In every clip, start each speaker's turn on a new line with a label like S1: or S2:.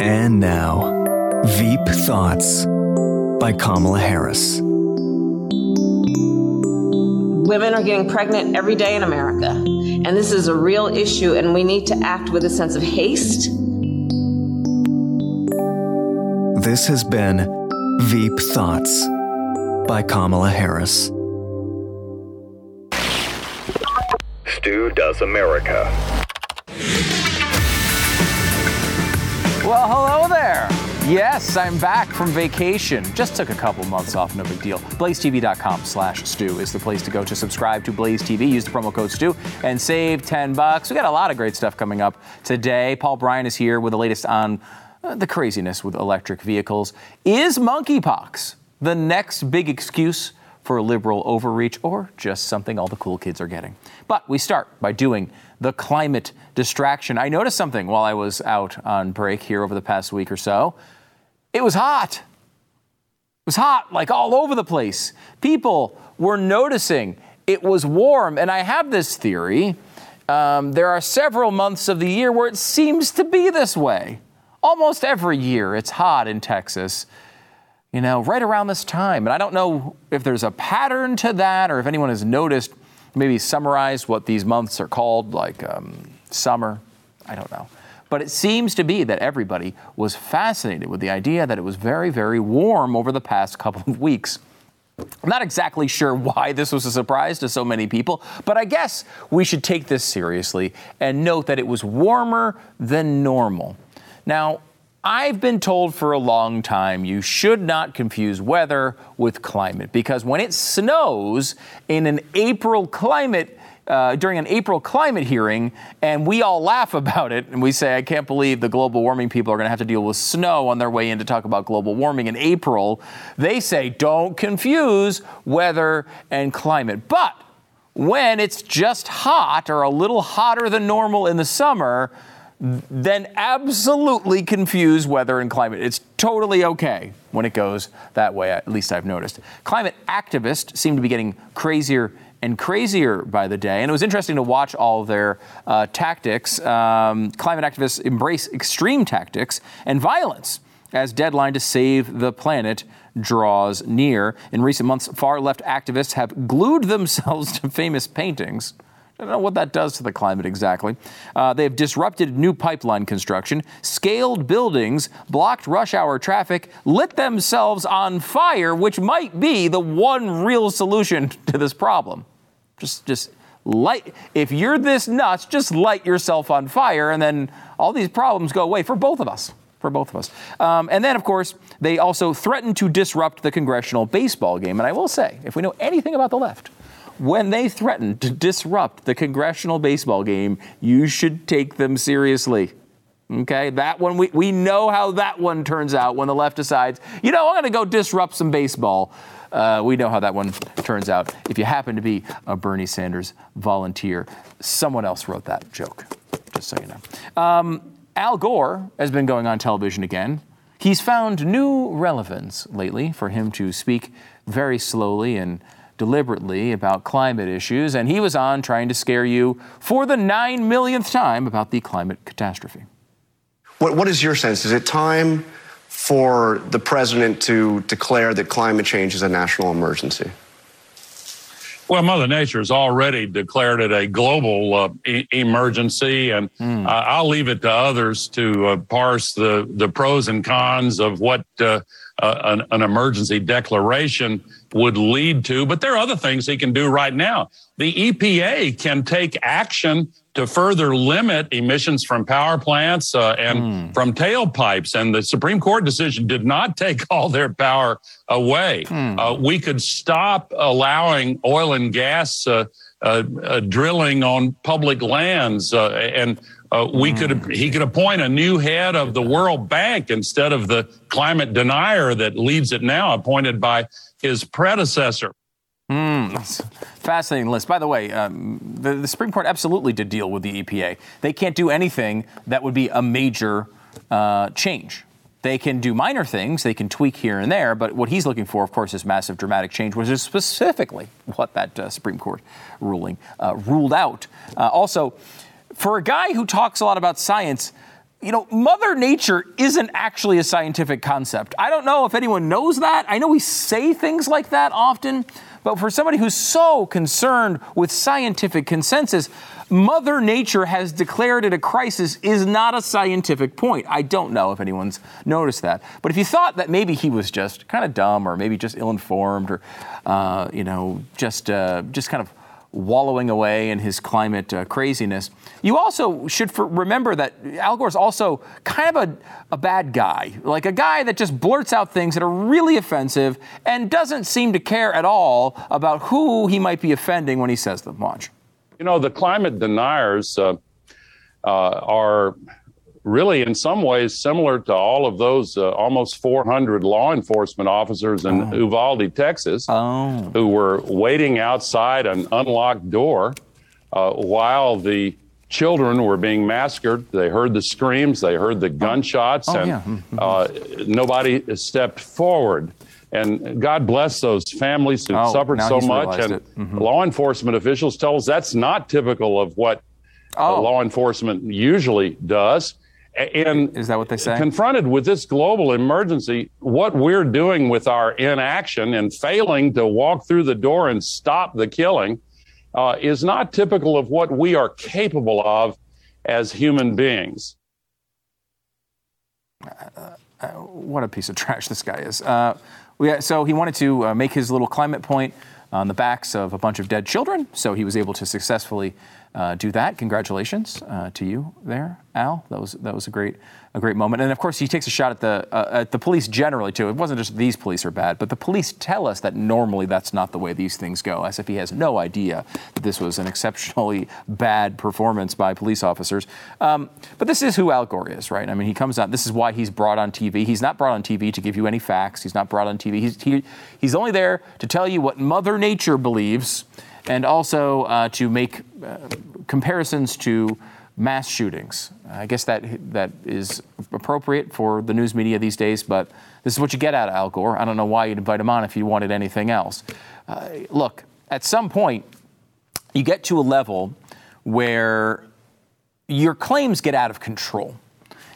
S1: And now, Veep Thoughts by Kamala Harris.
S2: Women are getting pregnant every day in America, and this is a real issue, and we need to act with a sense of haste.
S1: This has been Veep Thoughts by Kamala Harris.
S3: Stu Does America.
S4: Well, hello there. Yes, I'm back from vacation. Just took a couple months off, no big deal. BlazeTV.com slash Stu is the place to go to subscribe to Blaze TV. Use the promo code Stu and save 10 bucks. We got a lot of great stuff coming up today. Paul Brian is here with the latest on uh, the craziness with electric vehicles. Is monkeypox the next big excuse for liberal overreach or just something all the cool kids are getting? But we start by doing the climate distraction. I noticed something while I was out on break here over the past week or so. It was hot. It was hot, like all over the place. People were noticing it was warm. And I have this theory. Um, there are several months of the year where it seems to be this way. Almost every year it's hot in Texas, you know, right around this time. And I don't know if there's a pattern to that or if anyone has noticed, maybe summarize what these months are called, like um, summer. I don't know. But it seems to be that everybody was fascinated with the idea that it was very, very warm over the past couple of weeks. I'm not exactly sure why this was a surprise to so many people, but I guess we should take this seriously and note that it was warmer than normal. Now, I've been told for a long time you should not confuse weather with climate because when it snows in an April climate, uh, during an April climate hearing, and we all laugh about it, and we say, I can't believe the global warming people are going to have to deal with snow on their way in to talk about global warming in April. They say, don't confuse weather and climate. But when it's just hot or a little hotter than normal in the summer, then absolutely confuse weather and climate. It's totally okay when it goes that way, at least I've noticed. Climate activists seem to be getting crazier and crazier by the day. And it was interesting to watch all their uh, tactics. Um, climate activists embrace extreme tactics and violence as deadline to save the planet draws near. In recent months, far left activists have glued themselves to famous paintings. I don't know what that does to the climate exactly. Uh, they have disrupted new pipeline construction, scaled buildings, blocked rush hour traffic, lit themselves on fire, which might be the one real solution to this problem. Just, just light. If you're this nuts, just light yourself on fire, and then all these problems go away for both of us. For both of us. Um, and then, of course, they also threatened to disrupt the congressional baseball game. And I will say, if we know anything about the left, when they threaten to disrupt the congressional baseball game, you should take them seriously. Okay, that one, we, we know how that one turns out when the left decides, you know, I'm going to go disrupt some baseball. Uh, we know how that one turns out. If you happen to be a Bernie Sanders volunteer, someone else wrote that joke, just so you know. Um, Al Gore has been going on television again. He's found new relevance lately for him to speak very slowly and deliberately about climate issues, and he was on trying to scare you for the nine millionth time about the climate catastrophe.
S5: What, what is your sense? Is it time for the president to declare that climate change is a national emergency?
S6: Well, Mother Nature has already declared it a global uh, e- emergency, and mm. uh, I'll leave it to others to uh, parse the, the pros and cons of what uh, an, an, emergency declaration would lead to. But there are other things he can do right now. The EPA can take action to further limit emissions from power plants uh, and mm. from tailpipes. And the Supreme Court decision did not take all their power away. Mm. Uh, we could stop allowing oil and gas uh, uh, uh drilling on public lands, uh, we mm. could he could appoint a new head of the World Bank instead of the climate denier that leads it now, appointed by his predecessor.
S4: Mm, fascinating list. By the way, um, the, the, Supreme Court absolutely did deal with the EPA. They can't do anything that would be a major uh, change. They can do minor things, they can tweak here and there, but what he's looking for, of course, is massive dramatic change, which is specifically what that uh, Supreme Court ruling uh, ruled out. Uh, also, for a guy who talks a lot about science, you know, Mother Nature isn't actually a scientific concept. I don't know if anyone knows that. I know we say things like that often, but for somebody who's so concerned with scientific consensus, Mother Nature has declared it a crisis is not a scientific point. I don't know if anyone's noticed that. But if you thought that maybe he was just kind of dumb or maybe just ill informed or, uh, you know, just, uh, just kind of wallowing away in his climate uh, craziness. You also should for, remember that Al Gore's also kind of a, a bad guy, like a guy that just blurts out things that are really offensive and doesn't seem to care at all about who he might be offending when he says them. Watch.
S6: You know, the climate deniers uh, uh, are really in some ways similar to all of those uh, almost 400 law enforcement officers in oh. Uvalde, Texas,
S4: oh.
S6: who were waiting outside an unlocked door uh, while the children were being massacred. They heard the screams, they heard the oh. gunshots,
S4: oh,
S6: and
S4: yeah. mm-hmm.
S6: uh, nobody stepped forward. And God bless those families who
S4: oh,
S6: suffered so much. And
S4: mm-hmm.
S6: law enforcement officials tell us that's not typical of what
S4: oh.
S6: law enforcement usually does. And
S4: is that what they say?
S6: Confronted with this global emergency, what we're doing with our inaction and failing to walk through the door and stop the killing uh, is not typical of what we are capable of as human beings.
S4: Uh, uh, what a piece of trash this guy is. Uh, we, so he wanted to uh, make his little climate point on the backs of a bunch of dead children. So he was able to successfully uh, do that. Congratulations uh, to you there, Al. That was that was a great a great moment. And of course, he takes a shot at the uh, at the police generally too. It wasn't just these police are bad, but the police tell us that normally that's not the way these things go. As if he has no idea that this was an exceptionally bad performance by police officers. Um, but this is who Al Gore is, right? I mean, he comes out. This is why he's brought on TV. He's not brought on TV to give you any facts. He's not brought on TV. He's he, he's only there to tell you what Mother Nature believes and also uh, to make uh, comparisons to mass shootings. I guess that that is appropriate for the news media these days, but this is what you get out of Al Gore. I don't know why you'd invite him on if you wanted anything else. Uh, look, at some point, you get to a level where your claims get out of control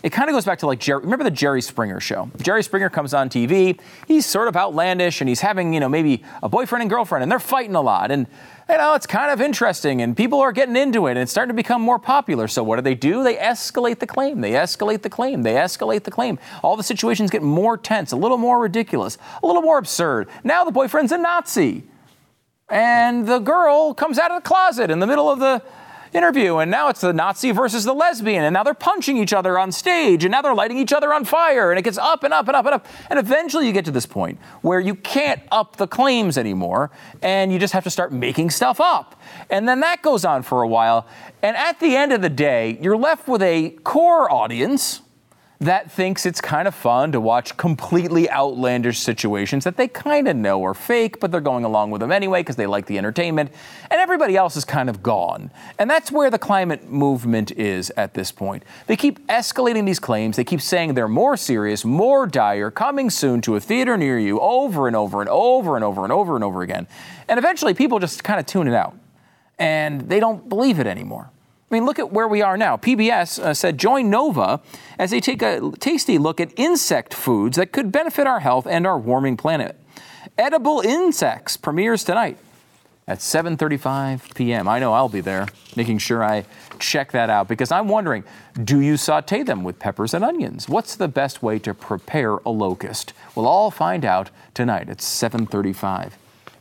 S4: it kind of goes back to like Jerry. Remember the Jerry Springer show? Jerry Springer comes on TV. He's sort of outlandish and he's having, you know, maybe a boyfriend and girlfriend and they're fighting a lot. And, you know, it's kind of interesting and people are getting into it and it's starting to become more popular. So what do they do? They escalate the claim. They escalate the claim. They escalate the claim. All the situations get more tense, a little more ridiculous, a little more absurd. Now the boyfriend's a Nazi. And the girl comes out of the closet in the middle of the interview, and now it's the Nazi versus the lesbian, and now they're punching each other on stage, and now they're lighting each other on fire, and it gets up and up and up and up. And eventually you get to this point where you can't up the claims anymore, and you just have to start making stuff up. And then that goes on for a while, and at the end of the day, you're left with a core audience that thinks it's kind of fun to watch completely outlandish situations that they kind of know are fake, but they're going along with them anyway because they like the entertainment. And everybody else is kind of gone. And that's where the climate movement is at this point. They keep escalating these claims, they keep saying they're more serious, more dire, coming soon to a theater near you over and over and over and over and over and over again. And eventually people just kind of tune it out and they don't believe it anymore. I mean, look at where we are now. PBS uh, said join Nova as they take a tasty look at insect foods that could benefit our health and our warming planet. Edible Insects premieres tonight at 7:35 p.m. I know I'll be there, making sure I check that out because I'm wondering, do you saute them with peppers and onions? What's the best way to prepare a locust? We'll all find out tonight at 7:35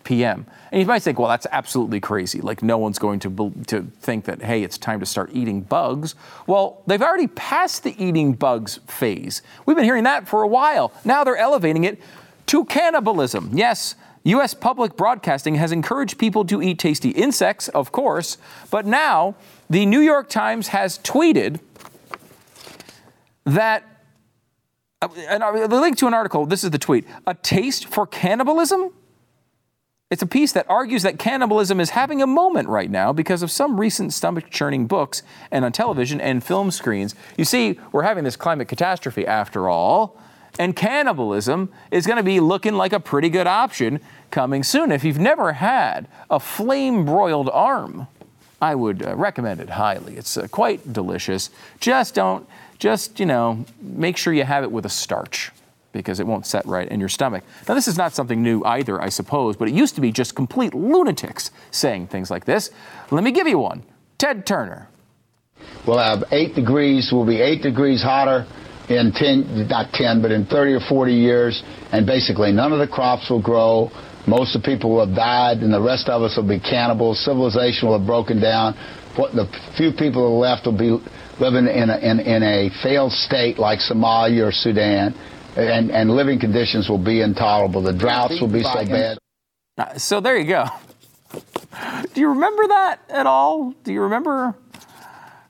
S4: p.m. And you might think, well, that's absolutely crazy. Like, no one's going to, to think that, hey, it's time to start eating bugs. Well, they've already passed the eating bugs phase. We've been hearing that for a while. Now they're elevating it to cannibalism. Yes, U.S. public broadcasting has encouraged people to eat tasty insects, of course, but now the New York Times has tweeted that. Uh, and the link to an article, this is the tweet. A taste for cannibalism? It's a piece that argues that cannibalism is having a moment right now because of some recent stomach churning books and on television and film screens. You see, we're having this climate catastrophe after all, and cannibalism is going to be looking like a pretty good option coming soon. If you've never had a flame broiled arm, I would uh, recommend it highly. It's uh, quite delicious. Just don't, just, you know, make sure you have it with a starch because it won't set right in your stomach. Now, this is not something new either, I suppose, but it used to be just complete lunatics saying things like this. Let me give you one Ted Turner.
S7: We'll have eight degrees, we'll be eight degrees hotter in 10, not 10, but in 30 or 40 years, and basically none of the crops will grow. Most of the people will have died, and the rest of us will be cannibals. Civilization will have broken down. The few people left will be living in a, in, in a failed state like Somalia or Sudan, and, and living conditions will be intolerable. The droughts will be so bad.
S4: Uh, So there you go. Do you remember that at all? Do you remember?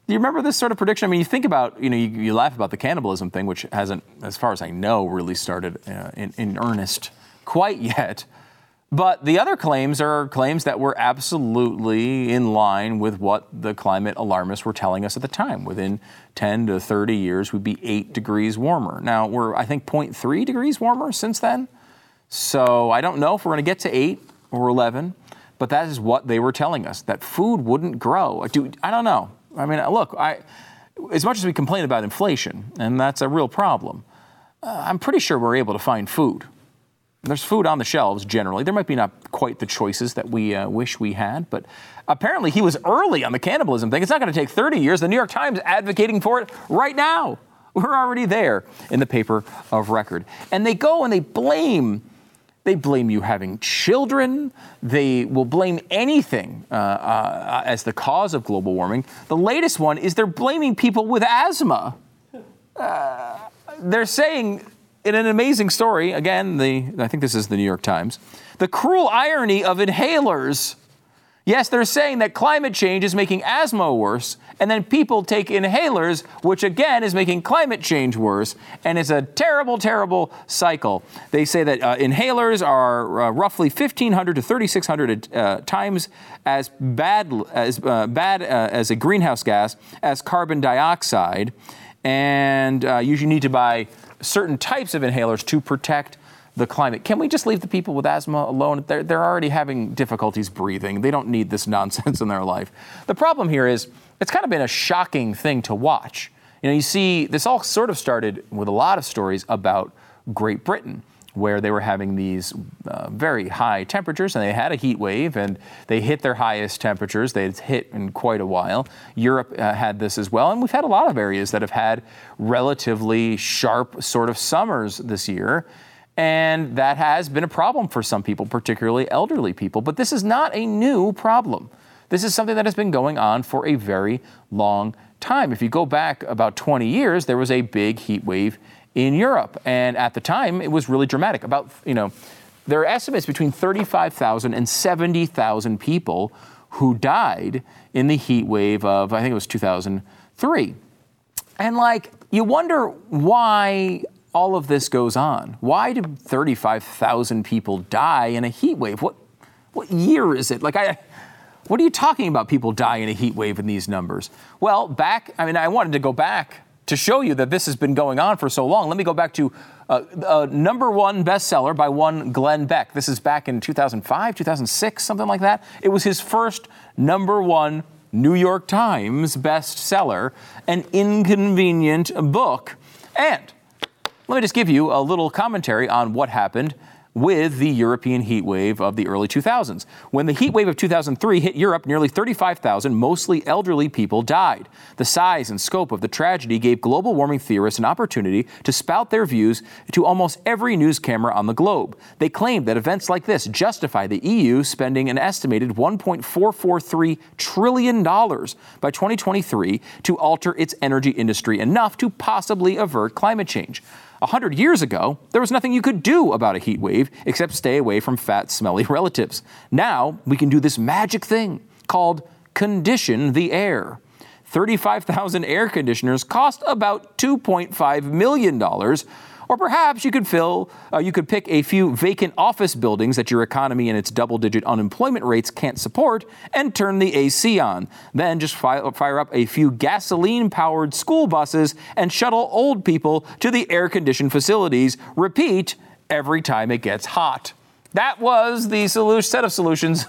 S4: Do you remember this sort of prediction? I mean, you think about, you know, you, you laugh about the cannibalism thing, which hasn't, as far as I know, really started uh, in, in earnest quite yet. But the other claims are claims that were absolutely in line with what the climate alarmists were telling us at the time. Within 10 to 30 years, we'd be 8 degrees warmer. Now, we're, I think, 0.3 degrees warmer since then. So I don't know if we're going to get to 8 or 11, but that is what they were telling us that food wouldn't grow. Dude, I don't know. I mean, look, I, as much as we complain about inflation, and that's a real problem, uh, I'm pretty sure we're able to find food. There's food on the shelves generally. There might be not quite the choices that we uh, wish we had, but apparently he was early on the cannibalism thing. It's not going to take 30 years. The New York Times advocating for it right now. We're already there in the paper of record. And they go and they blame they blame you having children. They will blame anything uh, uh, as the cause of global warming. The latest one is they're blaming people with asthma. Uh, they're saying, in an amazing story, again, the, I think this is the New York Times, the cruel irony of inhalers. Yes, they're saying that climate change is making asthma worse, and then people take inhalers, which again is making climate change worse, and it's a terrible, terrible cycle. They say that uh, inhalers are uh, roughly 1,500 to 3,600 uh, times as bad as uh, bad uh, as a greenhouse gas as carbon dioxide, and uh, you need to buy certain types of inhalers to protect the climate. Can we just leave the people with asthma alone? They're, they're already having difficulties breathing. They don't need this nonsense in their life. The problem here is it's kind of been a shocking thing to watch. You know, you see, this all sort of started with a lot of stories about Great Britain, where they were having these uh, very high temperatures and they had a heat wave and they hit their highest temperatures they'd hit in quite a while. Europe uh, had this as well, and we've had a lot of areas that have had relatively sharp sort of summers this year. And that has been a problem for some people, particularly elderly people. But this is not a new problem. This is something that has been going on for a very long time. If you go back about 20 years, there was a big heat wave in Europe. And at the time, it was really dramatic. About, you know, there are estimates between 35,000 and 70,000 people who died in the heat wave of, I think it was 2003. And like, you wonder why all of this goes on. Why did 35,000 people die in a heat wave? What, what year is it? Like, I, what are you talking about? People die in a heat wave in these numbers? Well, back, I mean, I wanted to go back to show you that this has been going on for so long. Let me go back to uh, a number one bestseller by one Glenn Beck. This is back in 2005, 2006, something like that. It was his first number one New York Times bestseller, an inconvenient book. And let me just give you a little commentary on what happened with the European heat wave of the early 2000s. When the heat wave of 2003 hit Europe, nearly 35,000 mostly elderly people died. The size and scope of the tragedy gave global warming theorists an opportunity to spout their views to almost every news camera on the globe. They claimed that events like this justify the EU spending an estimated $1.443 trillion by 2023 to alter its energy industry enough to possibly avert climate change. A hundred years ago, there was nothing you could do about a heat wave except stay away from fat, smelly relatives. Now we can do this magic thing called condition the air. 35,000 air conditioners cost about $2.5 million. Or perhaps you could fill, uh, you could pick a few vacant office buildings that your economy and its double-digit unemployment rates can't support and turn the AC on. Then just fi- fire up a few gasoline-powered school buses and shuttle old people to the air-conditioned facilities. Repeat every time it gets hot. That was the solu- set of solutions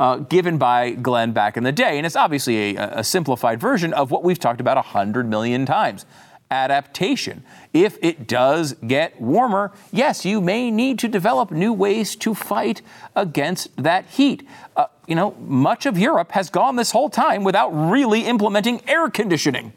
S4: uh, given by Glenn back in the day. And it's obviously a, a simplified version of what we've talked about a hundred million times adaptation. If it does get warmer, yes, you may need to develop new ways to fight against that heat. Uh, you know, much of Europe has gone this whole time without really implementing air conditioning.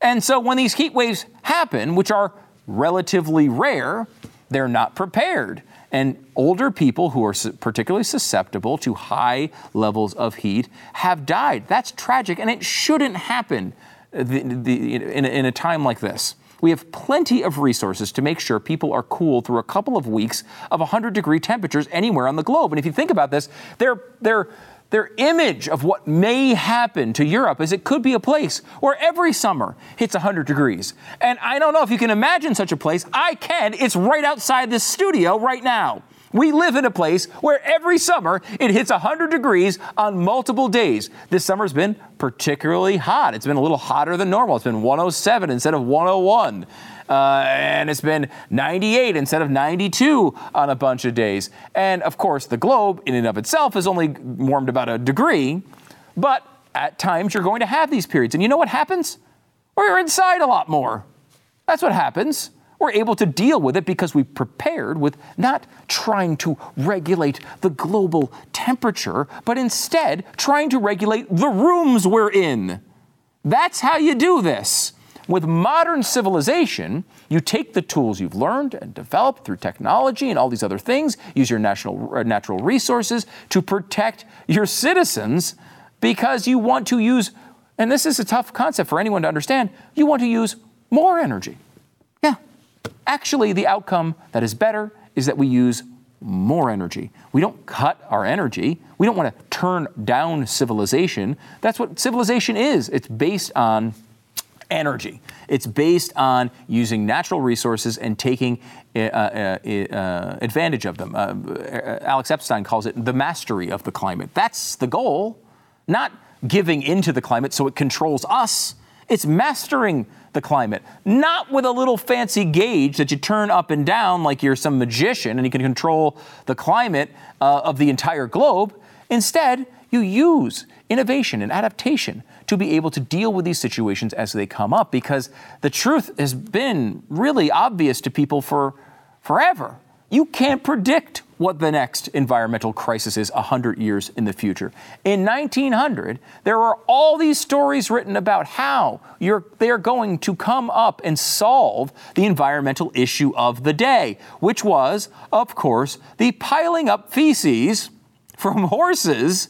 S4: And so when these heat waves happen, which are relatively rare, they're not prepared. And older people who are particularly susceptible to high levels of heat have died. That's tragic, and it shouldn't happen the, the, in, in a time like this. We have plenty of resources to make sure people are cool through a couple of weeks of 100 degree temperatures anywhere on the globe. And if you think about this, their, their, their image of what may happen to Europe is it could be a place where every summer hits 100 degrees. And I don't know if you can imagine such a place. I can. It's right outside this studio right now. We live in a place where every summer it hits 100 degrees on multiple days. This summer's been particularly hot. It's been a little hotter than normal. It's been 107 instead of 101. Uh, and it's been 98 instead of 92 on a bunch of days. And of course, the globe in and of itself is only warmed about a degree, but at times you're going to have these periods. And you know what happens? We're inside a lot more. That's what happens we're able to deal with it because we prepared with not trying to regulate the global temperature, but instead trying to regulate the rooms we're in. That's how you do this. With modern civilization, you take the tools you've learned and developed through technology and all these other things, use your national, uh, natural resources to protect your citizens because you want to use, and this is a tough concept for anyone to understand, you want to use more energy. Actually, the outcome that is better is that we use more energy. We don't cut our energy. We don't want to turn down civilization. That's what civilization is. It's based on energy. It's based on using natural resources and taking uh, uh, uh, advantage of them. Uh, Alex Epstein calls it the mastery of the climate. That's the goal, not giving into the climate so it controls us. It's mastering the climate, not with a little fancy gauge that you turn up and down like you're some magician and you can control the climate uh, of the entire globe. Instead, you use innovation and adaptation to be able to deal with these situations as they come up because the truth has been really obvious to people for forever. You can't predict what the next environmental crisis is 100 years in the future. In 1900, there were all these stories written about how they're going to come up and solve the environmental issue of the day, which was, of course, the piling up feces from horses.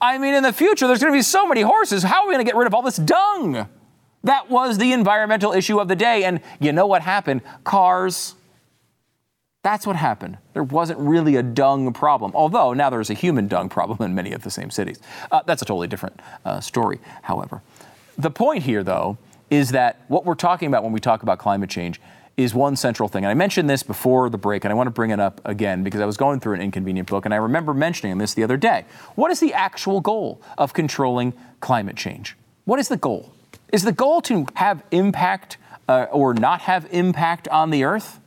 S4: I mean, in the future, there's going to be so many horses. How are we going to get rid of all this dung? That was the environmental issue of the day. And you know what happened? Cars, that's what happened. There wasn't really a dung problem, although now there's a human dung problem in many of the same cities. Uh, that's a totally different uh, story, however. The point here, though, is that what we're talking about when we talk about climate change is one central thing. And I mentioned this before the break, and I want to bring it up again because I was going through an inconvenient book, and I remember mentioning this the other day. What is the actual goal of controlling climate change? What is the goal? Is the goal to have impact uh, or not have impact on the earth?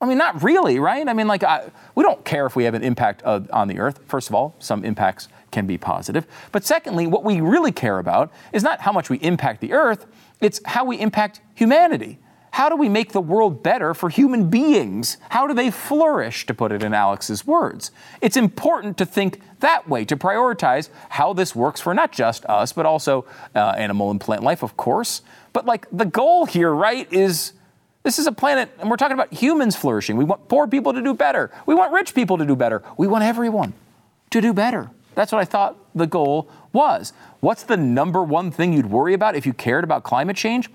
S4: I mean, not really, right? I mean, like, I, we don't care if we have an impact on the earth. First of all, some impacts can be positive. But secondly, what we really care about is not how much we impact the earth, it's how we impact humanity. How do we make the world better for human beings? How do they flourish, to put it in Alex's words? It's important to think that way, to prioritize how this works for not just us, but also uh, animal and plant life, of course. But like the goal here, right, is this is a planet, and we're talking about humans flourishing. We want poor people to do better. We want rich people to do better. We want everyone to do better. That's what I thought the goal was. What's the number one thing you'd worry about if you cared about climate change?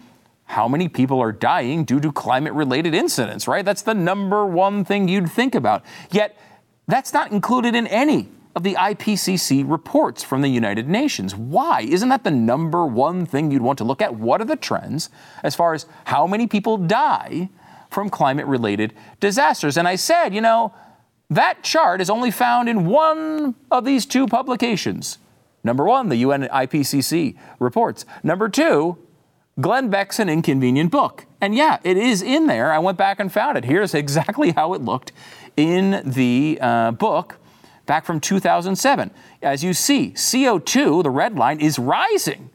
S4: How many people are dying due to climate related incidents, right? That's the number one thing you'd think about. Yet, that's not included in any of the IPCC reports from the United Nations. Why? Isn't that the number one thing you'd want to look at? What are the trends as far as how many people die from climate related disasters? And I said, you know, that chart is only found in one of these two publications. Number one, the UN IPCC reports. Number two, Glenn Beck's An Inconvenient Book. And yeah, it is in there. I went back and found it. Here's exactly how it looked in the uh, book back from 2007. As you see, CO2, the red line, is rising.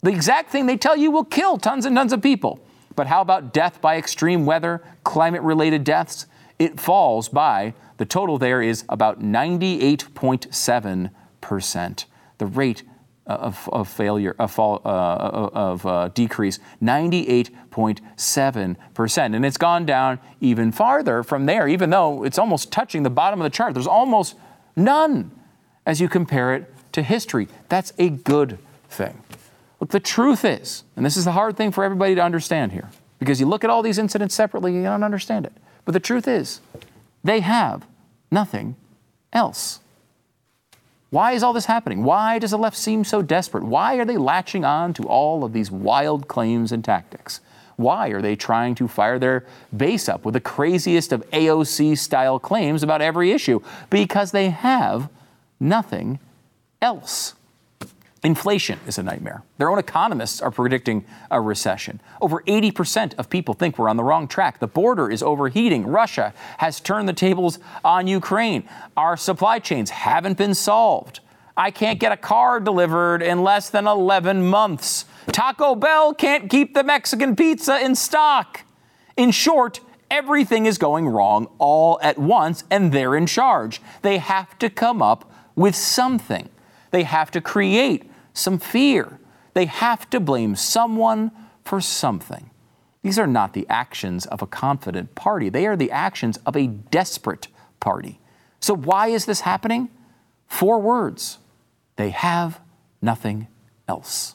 S4: The exact thing they tell you will kill tons and tons of people. But how about death by extreme weather, climate related deaths? It falls by, the total there is about 98.7%. The rate of, of failure, of, fall, uh, of uh, decrease, 98.7%. And it's gone down even farther from there, even though it's almost touching the bottom of the chart. There's almost none as you compare it to history. That's a good thing. Look, the truth is, and this is the hard thing for everybody to understand here, because you look at all these incidents separately, you don't understand it. But the truth is, they have nothing else. Why is all this happening? Why does the left seem so desperate? Why are they latching on to all of these wild claims and tactics? Why are they trying to fire their base up with the craziest of AOC style claims about every issue? Because they have nothing else. Inflation is a nightmare. Their own economists are predicting a recession. Over 80% of people think we're on the wrong track. The border is overheating. Russia has turned the tables on Ukraine. Our supply chains haven't been solved. I can't get a car delivered in less than 11 months. Taco Bell can't keep the Mexican pizza in stock. In short, everything is going wrong all at once, and they're in charge. They have to come up with something. They have to create some fear. They have to blame someone for something. These are not the actions of a confident party, they are the actions of a desperate party. So, why is this happening? Four words they have nothing else.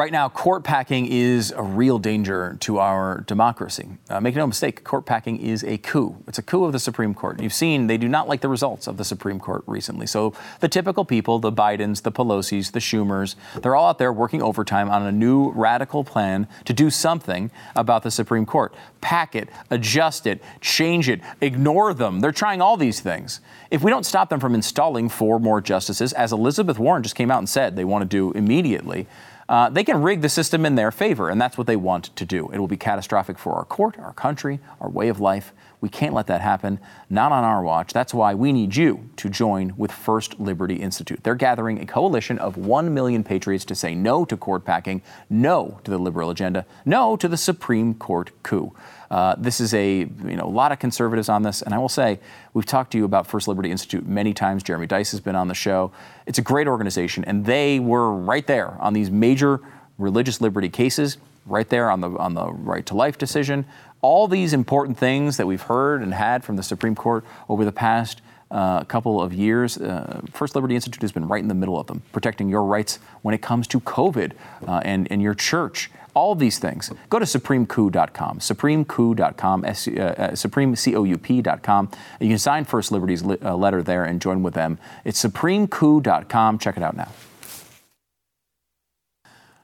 S4: Right now, court packing is a real danger to our democracy. Uh, make no mistake, court packing is a coup. It's a coup of the Supreme Court. You've seen they do not like the results of the Supreme Court recently. So the typical people, the Bidens, the Pelosi's, the Schumers, they're all out there working overtime on a new radical plan to do something about the Supreme Court. Pack it, adjust it, change it, ignore them. They're trying all these things. If we don't stop them from installing four more justices, as Elizabeth Warren just came out and said they want to do immediately, uh, they can rig the system in their favor, and that's what they want to do. It will be catastrophic for our court, our country, our way of life. We can't let that happen, not on our watch. That's why we need you to join with First Liberty Institute. They're gathering a coalition of 1 million patriots to say no to court packing, no to the liberal agenda, no to the Supreme Court coup. Uh, this is a you know a lot of conservatives on this, and I will say we've talked to you about First Liberty Institute many times. Jeremy Dys has been on the show. It's a great organization, and they were right there on these major religious liberty cases, right there on the on the right to life decision. All these important things that we've heard and had from the Supreme Court over the past uh, couple of years, uh, First Liberty Institute has been right in the middle of them, protecting your rights when it comes to COVID uh, and, and your church all these things. Go to supremecoup.com, supremecoup.com, uh, uh, supremecoup.com. You can sign First Liberty's li- uh, letter there and join with them. It's supremecoup.com. Check it out now.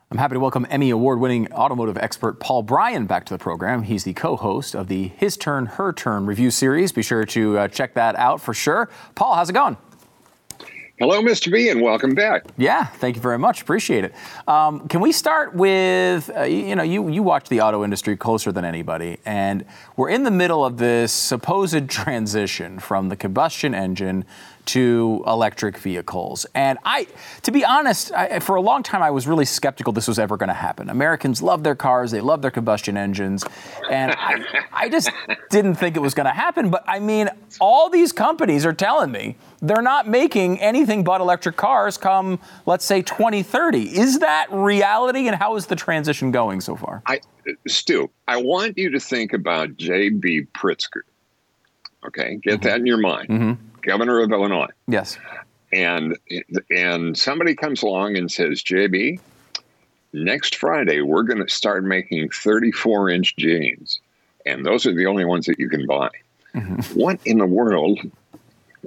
S4: I'm happy to welcome Emmy Award winning automotive expert Paul Brian back to the program. He's the co host of the His Turn, Her Turn review series. Be sure to uh, check that out for sure. Paul, how's it going?
S8: Hello, Mr. B, and welcome back.
S4: Yeah, thank you very much. Appreciate it. Um, can we start with uh, you know you you watch the auto industry closer than anybody, and we're in the middle of this supposed transition from the combustion engine to electric vehicles. And I, to be honest, I, for a long time I was really skeptical this was ever going to happen. Americans love their cars, they love their combustion engines, and I, I just didn't think it was going to happen. But I mean, all these companies are telling me they're not making anything but electric cars come, let's say, 2030. Is that reality, and how is the transition going so far?
S8: I, Stu, I want you to think about J.B. Pritzker. Okay, get mm-hmm. that in your mind. Mm-hmm governor of Illinois.
S4: Yes.
S8: And and somebody comes along and says, JB, next Friday we're going to start making 34 inch jeans, and those are the only ones that you can buy. Mm-hmm. What in the world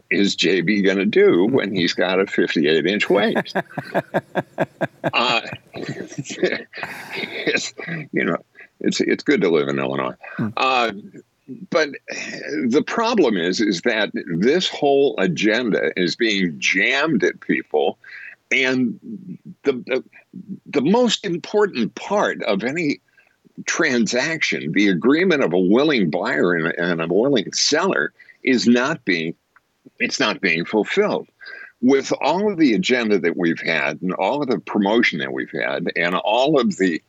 S8: is JB going to do when he's got a 58 inch waist? uh, you know, it's it's good to live in Illinois. Mm. Uh, but the problem is is that this whole agenda is being jammed at people And the, the, the most important part of any transaction, the agreement of a willing buyer and, and a willing seller, is not being it's not being fulfilled. With all of the agenda that we've had and all of the promotion that we've had and all of the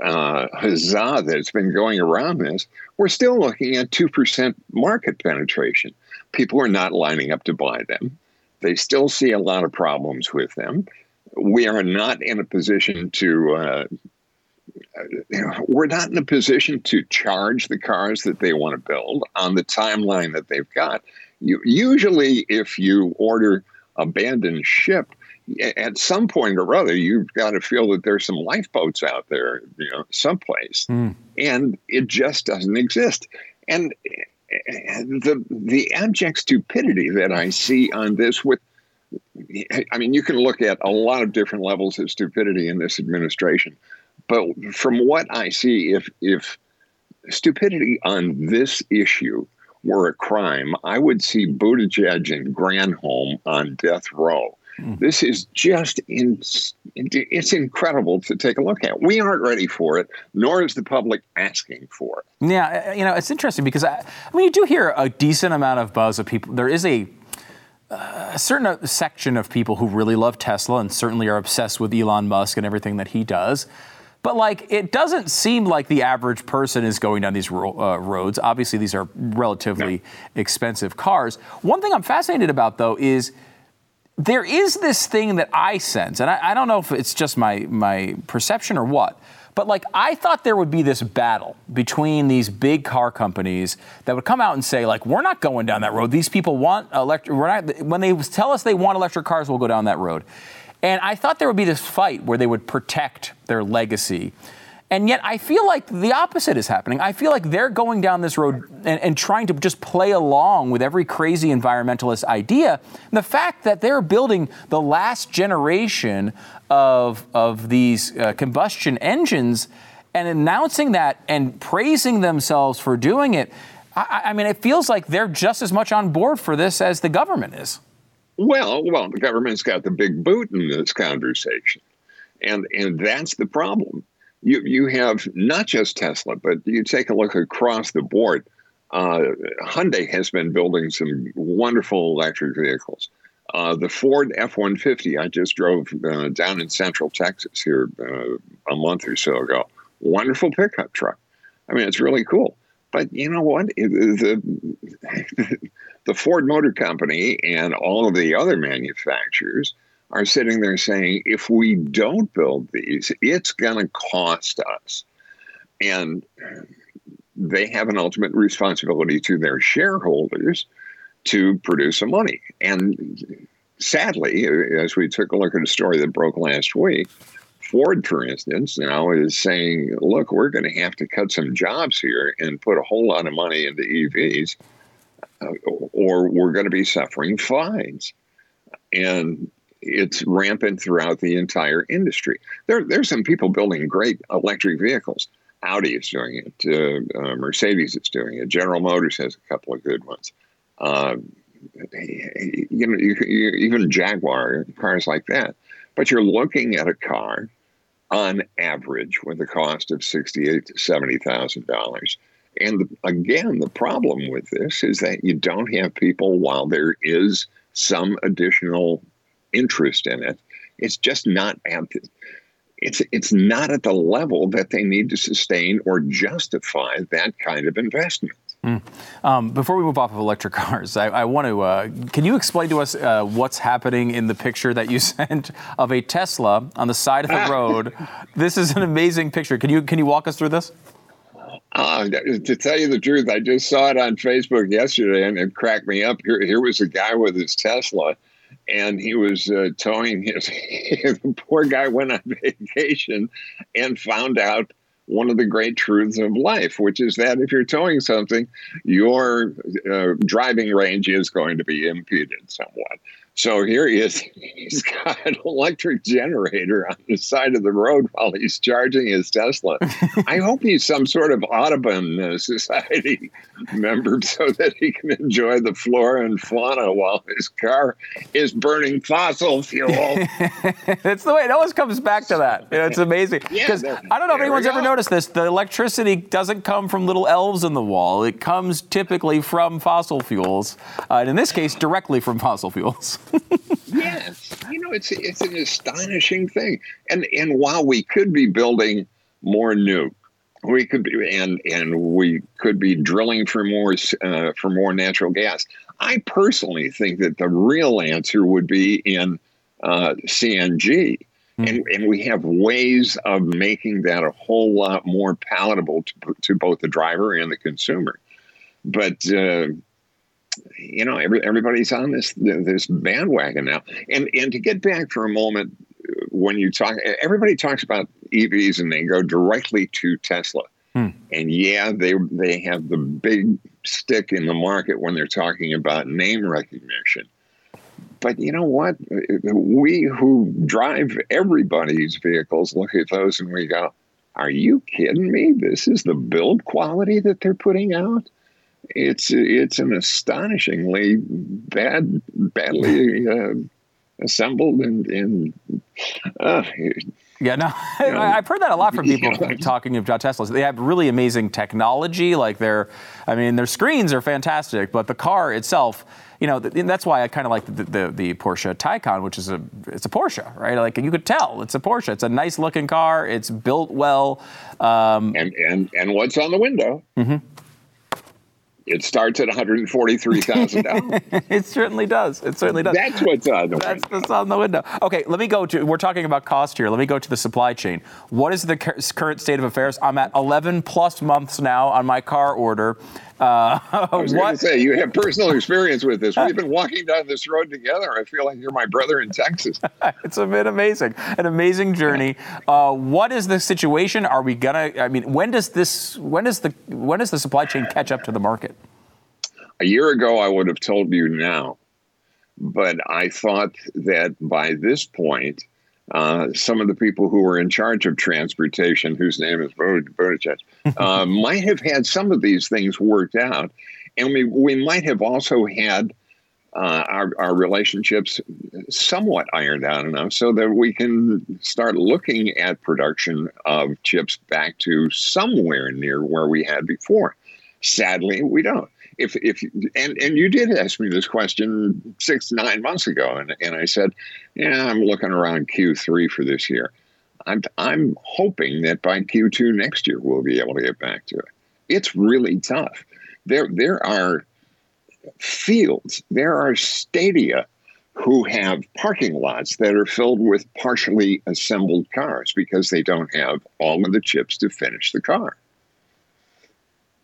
S8: uh, huzzah that's been going around this, we're still looking at 2% market penetration. People are not lining up to buy them. They still see a lot of problems with them. We are not in a position to, uh, know, we're not in a position to charge the cars that they want to build on the timeline that they've got. You, usually, if you order abandoned ship, at some point or other, you've got to feel that there's some lifeboats out there, you know, someplace, mm. and it just doesn't exist. And the the abject stupidity that I see on this with I mean, you can look at a lot of different levels of stupidity in this administration, but from what I see, if if stupidity on this issue were a crime, I would see Buttigieg and Granholm on death row. Mm. This is just in, it's incredible to take a look at. We aren't ready for it, nor is the public asking for it.
S4: Yeah, uh, you know, it's interesting because I, I mean, you do hear a decent amount of buzz of people. There is a a certain uh, section of people who really love Tesla and certainly are obsessed with Elon Musk and everything that he does. But like, it doesn't seem like the average person is going down these uh, roads. Obviously, these are relatively expensive cars. One thing I'm fascinated about, though, is there is this thing that I sense, and I, I don't know if it's just my my perception or what. But like I thought there would be this battle between these big car companies that would come out and say like we're not going down that road. These people want electric. We're not. When they tell us they want electric cars, we'll go down that road. And I thought there would be this fight where they would protect their legacy. And yet, I feel like the opposite is happening. I feel like they're going down this road and, and, trying to just play along with every crazy environmentalist idea. And the fact that they're building the last generation of, of these uh, combustion engines and announcing that and praising themselves for doing it, I, I mean, it feels like they're just as much on board for this as the government is.
S8: Well, well, the government's got the big boot in this conversation, and and that's the problem. You you have not just Tesla, but you take a look across the board. Uh, Hyundai has been building some wonderful electric vehicles. Uh, the Ford F 150, I just drove uh, down in central Texas here uh, a month or so ago. Wonderful pickup truck. I mean, it's really cool. But you know what? The, the Ford Motor Company and all of the other manufacturers are sitting there saying, if we don't build these, it's going to cost us. And they have an ultimate responsibility to their shareholders to produce some money. And sadly, as we took a look at a story that broke last week, Ford, for instance, now is saying, look, we're going to have to cut some jobs here and put a whole lot of money into EVs uh, or we're going to be suffering fines. And it's rampant throughout the entire industry. There, there's some people building great electric vehicles. Audi is doing it. Uh, uh, Mercedes is doing it. General Motors has a couple of good ones. Uh, you know, you, you, even Jaguar cars like that. But you're looking at a car on average with a cost of sixty-eight to seventy thousand dollars and again, the problem with this is that you don't have people, while there is some additional interest in it, it's just not at the, it's it's not at the level that they need to sustain or justify that kind of investment. Mm.
S4: Um, before we move off of electric cars, I, I want to. Uh, can you explain to us uh, what's happening in the picture that you sent of a Tesla on the side of the road? this is an amazing picture. Can you can you walk us through this?
S8: Uh, to tell you the truth, I just saw it on Facebook yesterday and it cracked me up. Here, here was a guy with his Tesla and he was uh, towing his. the poor guy went on vacation and found out one of the great truths of life, which is that if you're towing something, your uh, driving range is going to be impeded somewhat. So here he is. He's got an electric generator on the side of the road while he's charging his Tesla. I hope he's some sort of Audubon uh, Society member so that he can enjoy the flora and fauna while his car is burning fossil fuel.
S4: That's the way it always comes back to that. You know, it's amazing. Because
S8: Yeah,
S4: I don't know if anyone's ever noticed this. The electricity doesn't come from little elves in the wall. It comes typically from fossil fuels. Uh, and in this case, directly from fossil fuels.
S8: yes, you know it's it's an astonishing thing, and and while we could be building more new, we could be and and we could be drilling for more uh, for more natural gas. I personally think that the real answer would be in uh, CNG. And, and we have ways of making that a whole lot more palatable to, to both the driver and the consumer. But uh, you know, every, everybody's on this this bandwagon now. And and to get back for a moment, uh, when you talk, everybody talks about EVs and they go directly to Tesla. Hmm. And yeah, they they have the big stick in the market when they're talking about name recognition. But you know what? Uh, uh, we who drive everybody's vehicles look at those and we go, "Are you kidding me? This is the build quality that they're putting out." It's it's an astonishingly bad, badly uh, assembled and and uh,
S4: Yeah, no, I- I've heard that a lot from people talking about Teslas. They have really amazing technology. Like their, I mean, their screens are fantastic, but the car itself, you know, that's why I kind of like the, the the Porsche Taycan, which is a it's a Porsche, right? Like you could tell it's a Porsche. It's a nice looking car. It's built well. Um,
S8: and and and what's on the window? It starts at one hundred forty-three thousand dollars.
S4: it certainly does. It certainly does.
S8: That's what's on the
S4: That's
S8: window.
S4: what's on the window. Okay, let me go to. We're talking about cost here. Let me go to the supply chain. What is the current state of affairs? I'm at 11 plus months now on my car order. Uh,
S8: I was going
S4: what?
S8: to say you have personal experience with this. We've been walking down this road together. I feel like you're my brother in Texas.
S4: It's been amazing, an amazing journey. Uh, what is the situation? Are we gonna? I mean, when does this? When does the? When does the supply chain catch up to the market?
S8: A year ago, I would have told you now, but I thought that by this point, uh, some of the people who were in charge of transportation, whose name is Buttigieg, uh, might have had some of these things worked out, and we we might have also had uh, our our relationships somewhat ironed out enough so that we can start looking at production of chips back to somewhere near where we had before. Sadly, we don't. If if and and you did ask me this question six nine months ago, and and I said, yeah, I'm looking around Q3 for this year. I'm I'm hoping that by Q2 next year we'll be able to get back to it. It's really tough. There there are fields, there are stadia who have parking lots that are filled with partially assembled cars because they don't have all of the chips to finish the car.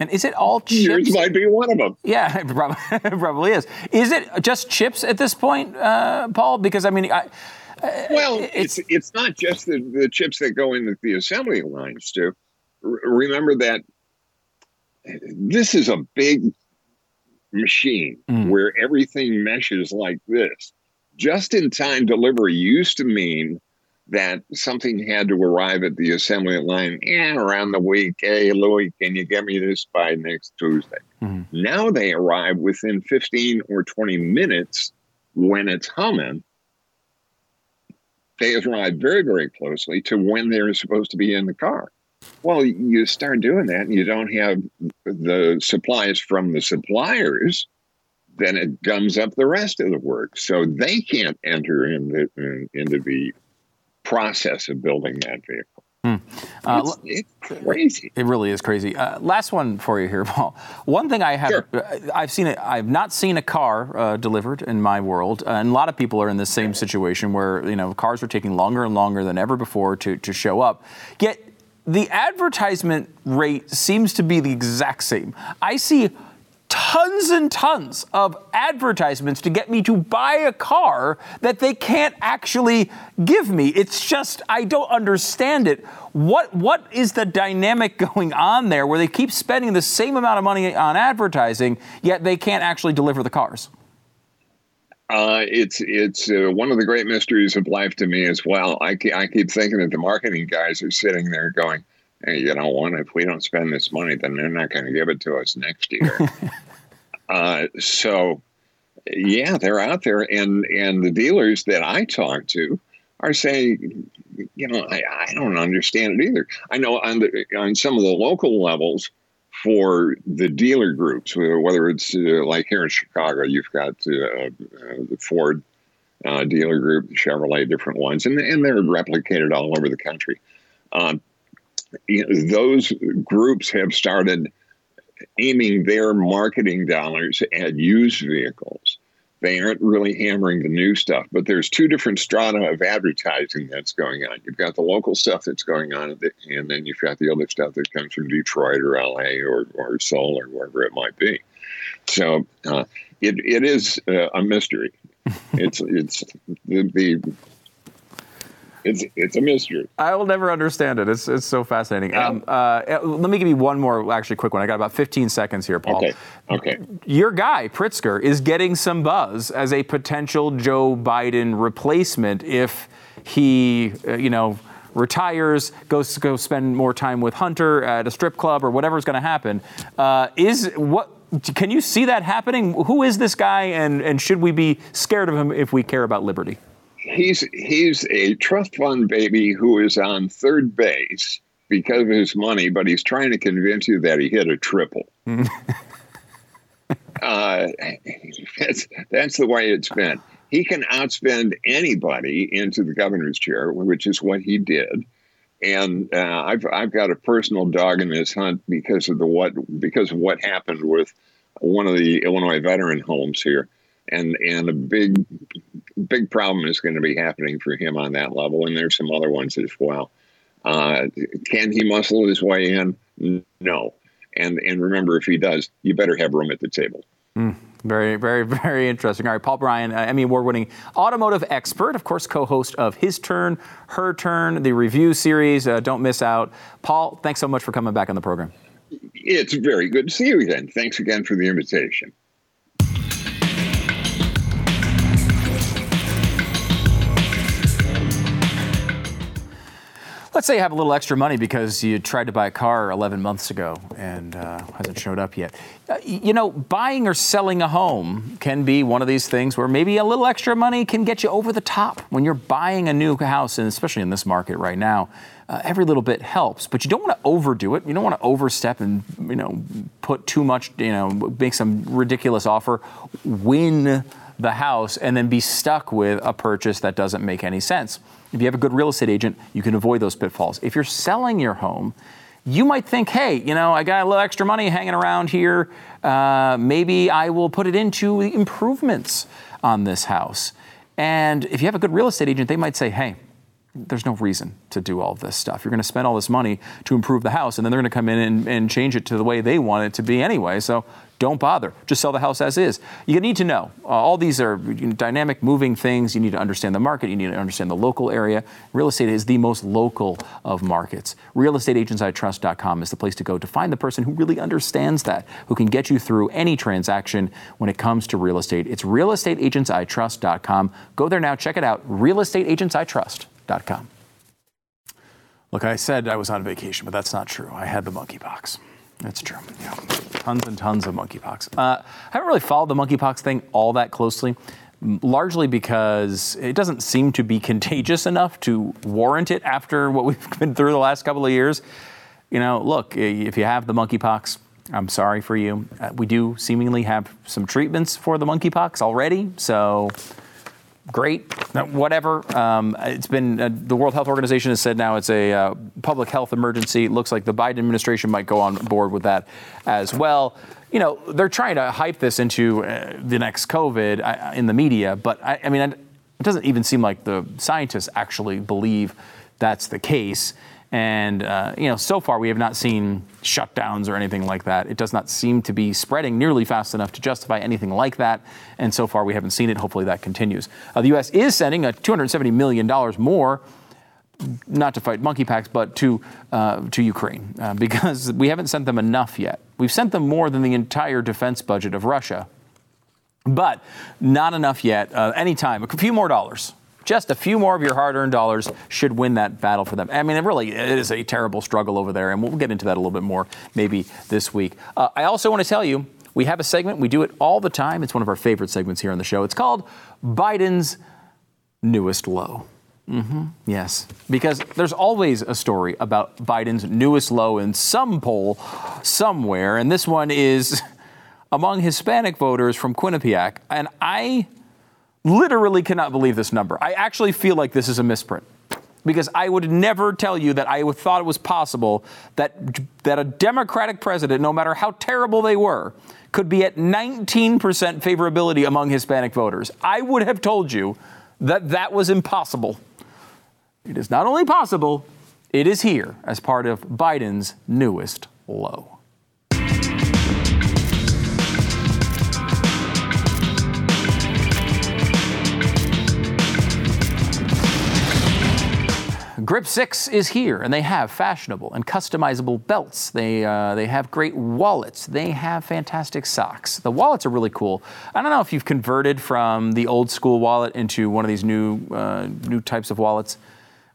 S4: And is it all
S8: Yours
S4: chips?
S8: might be one of them.
S4: Yeah, it prob- it probably is. Is it just chips at this point, uh, Paul? Because I mean, I,
S8: Well, it's it's not just the, the chips that go in the, the assembly lines, Stu. R- remember that this is a big machine where everything meshes like this. Just in time delivery used to mean that something had to arrive at the assembly line eh, around the week. Hey, Louis, can you get me this by next Tuesday? Now they arrive within 15 or 20 minutes when it's humming. They arrive very, very closely to when they're supposed to be in the car. Well, you start doing that and you don't have the supplies from the suppliers, then it gums up the rest of the work. So they can't enter into, into the process of building that vehicle.
S4: Uh,
S8: it's, it's crazy.
S4: It really is crazy. Uh, last one for you here, Paul. One thing I have, uh, I've seen it. I've not seen a car uh, delivered in my world, uh, and a lot of people are in the same situation where you know cars are taking longer and longer than ever before to to show up. Yet the advertisement rate seems to be the exact same. I see tons and tons of advertisements to get me to buy a car that they can't actually give me. It's just I don't understand it. What what is the dynamic going on there where they keep spending the same amount of money on advertising yet they can't actually deliver the cars?
S8: Uh, it's it's uh, one of the great mysteries of life to me as well. I, ke- I keep thinking that the marketing guys are sitting there going, "Hey, you know what? If we don't spend this money, then they're not going to give it to us next year." uh, so, yeah, they're out there, and and the dealers that I talk to are saying, you know, I, I don't understand it either. I know on the on some of the local levels for the dealer groups, whether it's uh, like here in Chicago, you've got uh, uh, the Ford uh, dealer group, Chevrolet, different ones, and, and they're replicated all over the country. Um, you know, those groups have started aiming their marketing dollars at used vehicles they aren't really hammering the new stuff. But there's two different strata of advertising that's going on. You've got the local stuff that's going on, and then you've got the other stuff that comes from Detroit or LA or, or Seoul or wherever it might be. So uh, it, it is uh, a mystery. it's it's the, the it's it's a mystery.
S4: I will never understand it. It's, it's so fascinating. Yeah. Um, uh, let me give you one more, actually, quick one. I got about 15 seconds here, Paul.
S8: Okay. Okay.
S4: Your guy Pritzker is getting some buzz as a potential Joe Biden replacement if he, uh, you know, retires, goes to go spend more time with Hunter at a strip club or whatever's going to happen. Uh, is what? Can you see that happening? Who is this guy, and, and should we be scared of him if we care about liberty?
S8: He's he's a trust fund baby who is on third base because of his money, but he's trying to convince you that he hit a triple. uh, that's that's the way it's been. He can outspend anybody into the governor's chair, which is what he did. And uh, I've I've got a personal dog in this hunt because of the what because of what happened with one of the Illinois veteran homes here and and a big big problem is going to be happening for him on that level, and there's some other ones as well. Uh, can he muscle his way in? No. And and remember, if he does, you better have room at the table.
S4: Mm, very, very, very interesting. All right, Paul Brian, uh, Emmy Award-winning automotive expert, of course, co-host of His Turn, Her Turn, the review series. Uh, don't miss out. Paul, thanks so much for coming back on the program.
S8: It's very good to see you again. Thanks again for the invitation.
S4: Let's say you have a little extra money because you tried to buy a car 11 months ago and uh, hasn't showed up yet. Uh, you know, buying or selling a home can be one of these things where maybe a little extra money can get you over the top when you're buying a new house, and especially in this market right now. Uh, every little bit helps, but you don't want to overdo it. You don't want to overstep and you know put too much. You know, make some ridiculous offer, win the house, and then be stuck with a purchase that doesn't make any sense. If you have a good real estate agent, you can avoid those pitfalls. If you're selling your home, you might think, hey, you know, I got a little extra money hanging around here. Uh, maybe I will put it into improvements on this house. And if you have a good real estate agent, they might say, hey, there's no reason to do all this stuff. You're going to spend all this money to improve the house, and then they're going to come in and, and change it to the way they want it to be anyway. So don't bother. Just sell the house as is. You need to know. Uh, all these are dynamic, moving things. You need to understand the market. You need to understand the local area. Real estate is the most local of markets. RealestateAgentsITrust.com is the place to go to find the person who really understands that, who can get you through any transaction when it comes to real estate. It's RealestateAgentsITrust.com. Go there now. Check it out. RealestateAgentsITrust.com. Look, I said I was on vacation, but that's not true. I had the monkeypox. That's true. Yeah. Tons and tons of monkeypox. Uh, I haven't really followed the monkeypox thing all that closely, largely because it doesn't seem to be contagious enough to warrant it after what we've been through the last couple of years. You know, look, if you have the monkeypox, I'm sorry for you. Uh, we do seemingly have some treatments for the monkeypox already, so great, whatever. Um, it's been uh, the World Health Organization has said now it's a uh, public health emergency. It looks like the Biden administration might go on board with that as well. You know, they're trying to hype this into uh, the next COVID uh, in the media, but I, I mean, it doesn't even seem like the scientists actually believe that's the case. And, uh, you know, so far we have not seen shutdowns or anything like that. It does not seem to be spreading nearly fast enough to justify anything like that. And so far we haven't seen it. Hopefully that continues. Uh, the U.S. is sending a $270 million more not to fight monkeypox, but to uh, to Ukraine, uh, because we haven't sent them enough yet. We've sent them more than the entire defense budget of Russia, but not enough yet. Uh, anytime, a few more dollars. Just a few more of your hard earned dollars should win that battle for them. I mean, it really it is a terrible struggle over there, and we'll get into that a little bit more maybe this week. Uh, I also want to tell you we have a segment, we do it all the time. It's one of our favorite segments here on the show. It's called Biden's Newest Low. Mm-hmm. Yes, because there's always a story about Biden's newest low in some poll somewhere, and this one is among Hispanic voters from Quinnipiac. And I literally cannot believe this number. I actually feel like this is a misprint because I would never tell you that I thought it was possible that that a Democratic president, no matter how terrible they were, could be at 19% favorability among Hispanic voters. I would have told you that that was impossible. It is not only possible, it is here as part of Biden's newest low. Grip 6 is here, and they have fashionable and customizable belts. They, uh, they have great wallets. They have fantastic socks. The wallets are really cool. I don't know if you've converted from the old school wallet into one of these new, uh, new types of wallets.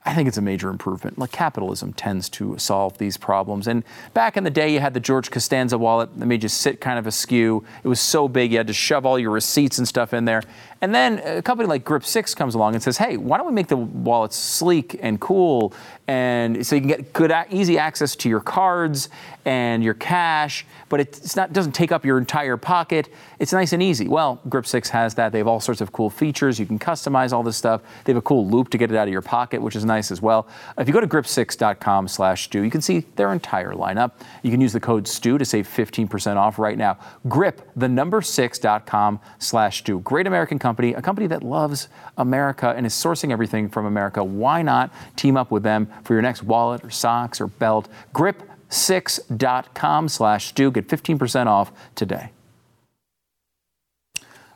S4: I think it's a major improvement. Like capitalism tends to solve these problems. And back in the day, you had the George Costanza wallet that made you sit kind of askew. It was so big, you had to shove all your receipts and stuff in there. And then a company like Grip 6 comes along and says, hey, why don't we make the wallets sleek and cool and so you can get good, easy access to your cards and your cash, but it's not doesn't take up your entire pocket. It's nice and easy. Well, Grip 6 has that. They have all sorts of cool features. You can customize all this stuff. They have a cool loop to get it out of your pocket, which is nice as well. If you go to grip6.com/stu, you can see their entire lineup. You can use the code STU to save 15% off right now. Grip the number 6.com/stu. Great American company, a company that loves America and is sourcing everything from America. Why not team up with them for your next wallet or socks or belt. Grip6.com slash Stu. Get 15% off today.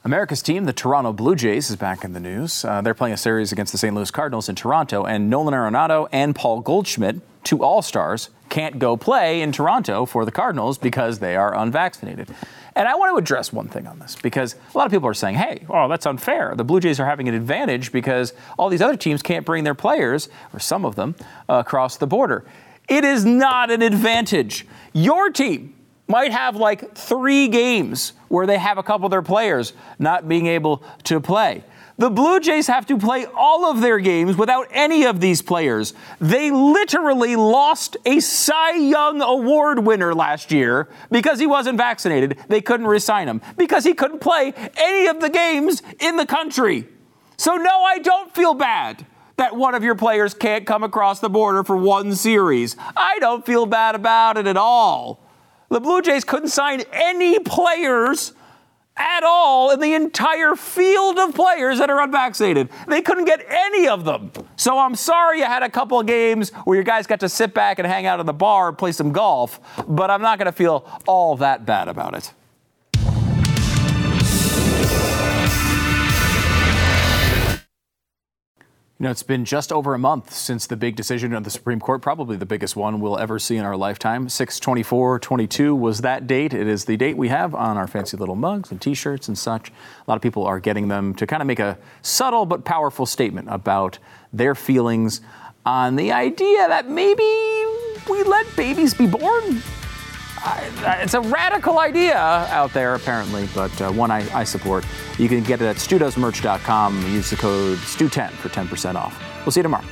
S4: America's team, the Toronto Blue Jays, is back in the news. Uh, they're playing a series against the St. Louis Cardinals in Toronto, and Nolan Arenado and Paul Goldschmidt, two All Stars, can't go play in Toronto for the Cardinals because they are unvaccinated. And I want to address one thing on this because a lot of people are saying, hey, oh, that's unfair. The Blue Jays are having an advantage because all these other teams can't bring their players, or some of them, uh, across the border. It is not an advantage. Your team might have like three games where they have a couple of their players not being able to play. The Blue Jays have to play all of their games without any of these players. They literally lost a Cy Young Award winner last year because he wasn't vaccinated. They couldn't resign him because he couldn't play any of the games in the country. So, no, I don't feel bad that one of your players can't come across the border for one series. I don't feel bad about it at all. The Blue Jays couldn't sign any players at all in the entire field of players that are unvaccinated. They couldn't get any of them. So I'm sorry you had a couple of games where your guys got to sit back and hang out at the bar and play some golf, but I'm not going to feel all that bad about it. You know, it's been just over a month since the big decision of the Supreme Court, probably the biggest one we'll ever see in our lifetime. 624 22 was that date. It is the date we have on our fancy little mugs and t shirts and such. A lot of people are getting them to kind of make a subtle but powerful statement about their feelings on the idea that maybe we let babies be born it's a radical idea out there, apparently, but uh, one I, I, support. You can get it at studosmerch.com. Use the code STU10 for 10% off. We'll see you tomorrow.